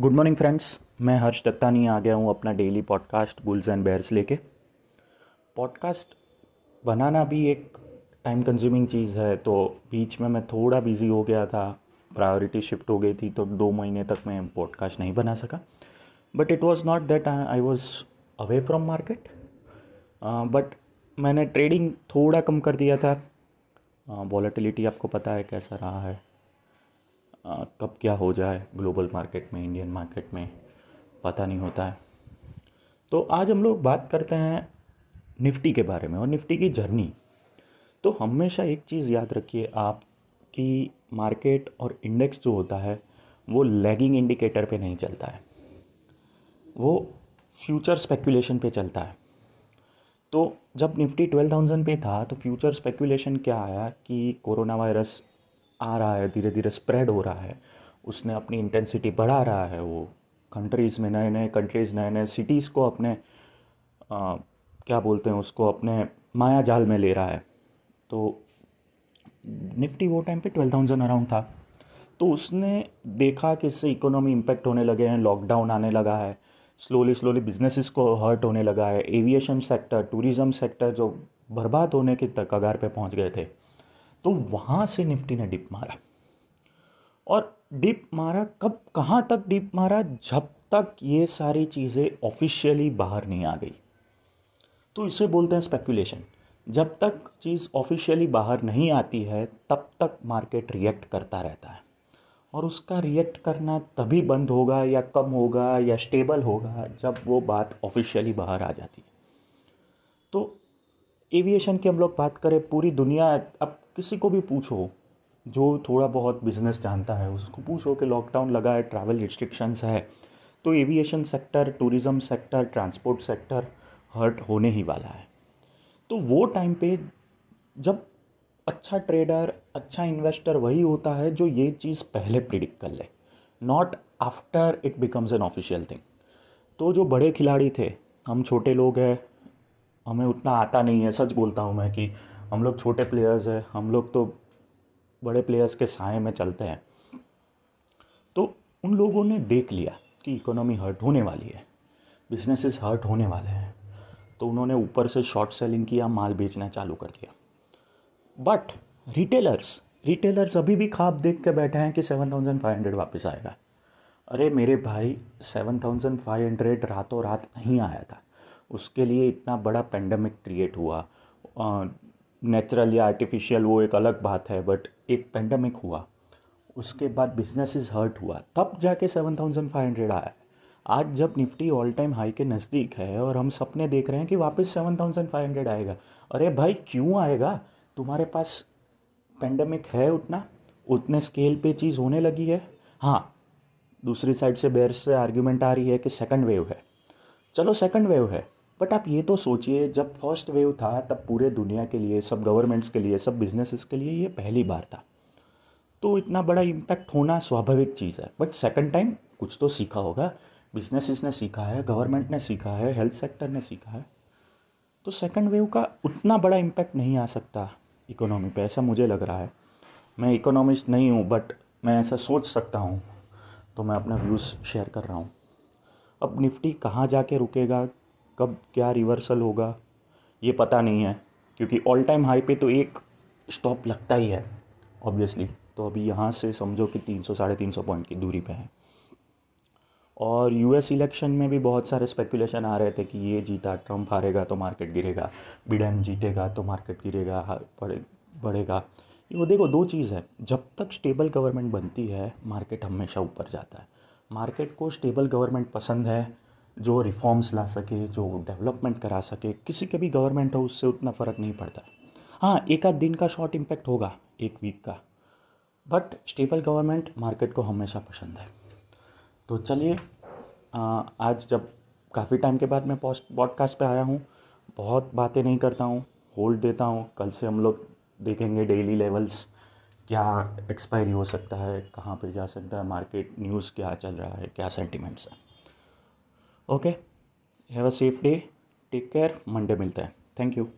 Good morning friends मैं हर्ष दत्तानी आ गया हूँ अपना daily podcast bulls and bears लेके। पॉडकास्ट बनाना भी एक टाइम कंज्यूमिंग चीज़ है तो बीच में मैं थोड़ा बिज़ी हो गया था। प्रायोरिटी शिफ्ट हो गई थी तो दो महीने तक मैं पॉडकास्ट नहीं बना सका। But it was not that I was away from market but मैंने ट्रेडिंग थोड़ा कम कर दिया था। वॉलेटिलिटी uh, आपको पता है कैसा रहा है। कब क्या हो जाए ग्लोबल मार्केट में, इंडियन मार्केट में, पता नहीं होता है। तो आज हम लोग बात करते हैं निफ्टी के बारे में और निफ्टी की जर्नी। तो हमेशा एक चीज़ याद रखिए आप कि मार्केट और इंडेक्स जो होता है, वो लैगिंग इंडिकेटर पे नहीं चलता है। वो फ्यूचर स्पेकुलेशन पे चलता है। तो जब निफ्टी ट्वेल्व थाउज़ेंड पे था तो फ्यूचर स्पेकुलेशन क्या आया कि कोरोना वायरस आ रहा है धीरे धीरे स्प्रेड हो रहा है। उसने अपनी इंटेंसिटी बढ़ा रहा है वो। कंट्रीज़ में नए नए कंट्रीज़ नए नए सिटीज़ को अपने आ, क्या बोलते हैं उसको अपने माया जाल में ले रहा है। तो निफ्टी वो टाइम पे ट्वेल्व थाउज़ेंड अराउंड था। तो उसने देखा कि इससे इकोनॉमी इम्पेक्ट होने लगे हैं लॉकडाउन आने लगा है स्लोली स्लोली बिजनेसेस को हर्ट होने लगा है एविएशन सेक्टर टूरिज़्म सेक्टर जो बर्बाद होने के तक कगार पे पहुँच गए थे। तो वहाँ से निफ्टी ने डिप मारा। और डिप मारा कब, कहाँ तक डिप मारा? जब तक ये सारी चीज़ें ऑफिशियली बाहर नहीं आ गई। तो इसे बोलते हैं स्पेकुलेशन जब तक चीज़ ऑफिशियली बाहर नहीं आती है, तब तक मार्केट रिएक्ट करता रहता है। और उसका रिएक्ट करना तभी बंद होगा या कम होगा या स्टेबल होगा जब वो बात ऑफिशियली बाहर आ जाती है। तो एविएशन की हम लोग बात करें, पूरी दुनिया, अब किसी को भी पूछो जो थोड़ा बहुत बिज़नेस जानता है, उसको पूछो कि लॉकडाउन लगा है ट्रैवल रिस्ट्रिक्शंस है तो aviation sector tourism sector transport sector hurt होने ही वाला है। तो वो टाइम पे जब अच्छा ट्रेडर अच्छा इन्वेस्टर वही होता है जो ये चीज़ पहले प्रिडिक्ट कर ले not after it becomes an official thing तो जो बड़े खिलाड़ी थे, हम छोटे लोग हैं, हमें उतना आता नहीं है, सच बोलता हूँ मैं कि हम लोग छोटे प्लेयर्स हैं, हम लोग तो बड़े प्लेयर्स के साय में चलते हैं। तो उन लोगों ने देख लिया कि इकोनॉमी हर्ट होने वाली है बिजनेसेस हर्ट होने वाले हैं। तो उन्होंने ऊपर से शॉर्ट सेलिंग किया, माल बेचना चालू कर दिया। बट रिटेलर्स रिटेलर्स अभी भी खाब देख के बैठे हैं कि सेवन थाउज़ेंड फाइव हंड्रेड वापस आएगा। अरे मेरे भाई सेवन थाउज़ेंड फाइव हंड्रेड रातों रात नहीं आया था। उसके लिए इतना बड़ा पेंडेमिक क्रिएट हुआ नेचुरल या आर्टिफिशियल वो एक अलग बात है बट एक पेंडेमिक हुआ। उसके बाद बिज़नेस इज़ हर्ट हुआ। तब जाके सेवन थाउज़ेंड फाइव हंड्रेड आया। आज जब निफ्टी ऑल टाइम हाई के नज़दीक है और हम सपने देख रहे हैं कि वापस सेवन थाउज़ेंड फाइव हंड्रेड आएगा। अरे भाई, क्यों आएगा? तुम्हारे पास पेंडेमिक है उतना? उतने स्केल पे चीज़ होने लगी है? हाँ। दूसरी साइड से बेर से आर्ग्यूमेंट आ रही है कि सेकंड वेव है। चलो सेकंड वेव है। बट आप ये तो सोचिए, जब फ़र्स्ट वेव था, तब पूरे दुनिया के लिए, सब गवर्नमेंट्स के लिए, सब बिजनेसेस के लिए ये पहली बार था। तो इतना बड़ा इम्पैक्ट होना स्वाभाविक चीज़ है। बट सेकेंड टाइम कुछ तो सीखा होगा। बिजनेसिस ने सीखा है गवर्नमेंट ने सीखा है हेल्थ सेक्टर ने सीखा है। तो सेकेंड वेव का उतना बड़ा इम्पैक्ट नहीं आ सकता इकोनॉमी पे, ऐसा मुझे लग रहा है। मैं इकोनॉमिस्ट नहीं हूँ बट मैं ऐसा सोच सकता हूँ। तो मैं अपना व्यूज़ शेयर कर रहा हूँ। अब निफ्टी कहाँ जाके रुकेगा? कब क्या रिवर्सल होगा, ये पता नहीं है, क्योंकि ऑल टाइम हाई पे तो एक स्टॉप लगता ही है ऑब्वियसली तो अभी यहाँ से समझो कि तीन सौ, साढ़े तीन सौ पॉइंट की दूरी पे है। और यूएस इलेक्शन में भी बहुत सारे स्पेकुलेशन आ रहे थे कि ये जीता ट्रंप हारेगा तो मार्केट गिरेगा बिडेन जीतेगा तो मार्केट गिरेगा बढ़े बढ़ेगा। वो देखो, दो चीज़ है। जब तक स्टेबल गवर्नमेंट बनती है मार्केट हमेशा ऊपर जाता है। मार्केट को स्टेबल गवर्नमेंट पसंद है जो रिफॉर्म्स ला सके, जो डेवलपमेंट करा सके, किसी के भी गवर्नमेंट हो उससे उतना फ़र्क नहीं पड़ता। हाँ एक आध दिन का शॉर्ट इम्पैक्ट होगा, एक वीक का। बट स्टेबल गवर्नमेंट मार्केट को हमेशा पसंद है। तो चलिए आज जब काफ़ी टाइम के बाद मैं पॉडकास्ट पे आया हूँ, बहुत बातें नहीं करता हूँ होल्ड देता हूँ। कल से हम लोग देखेंगे डेली लेवल्स क्या एक्सपायरी हो सकता है, कहाँ पे जा सकता है मार्केट न्यूज़ क्या चल रहा है, क्या सेंटिमेंट्स है। Okay have a safe day take care Monday मिलता है. Thank you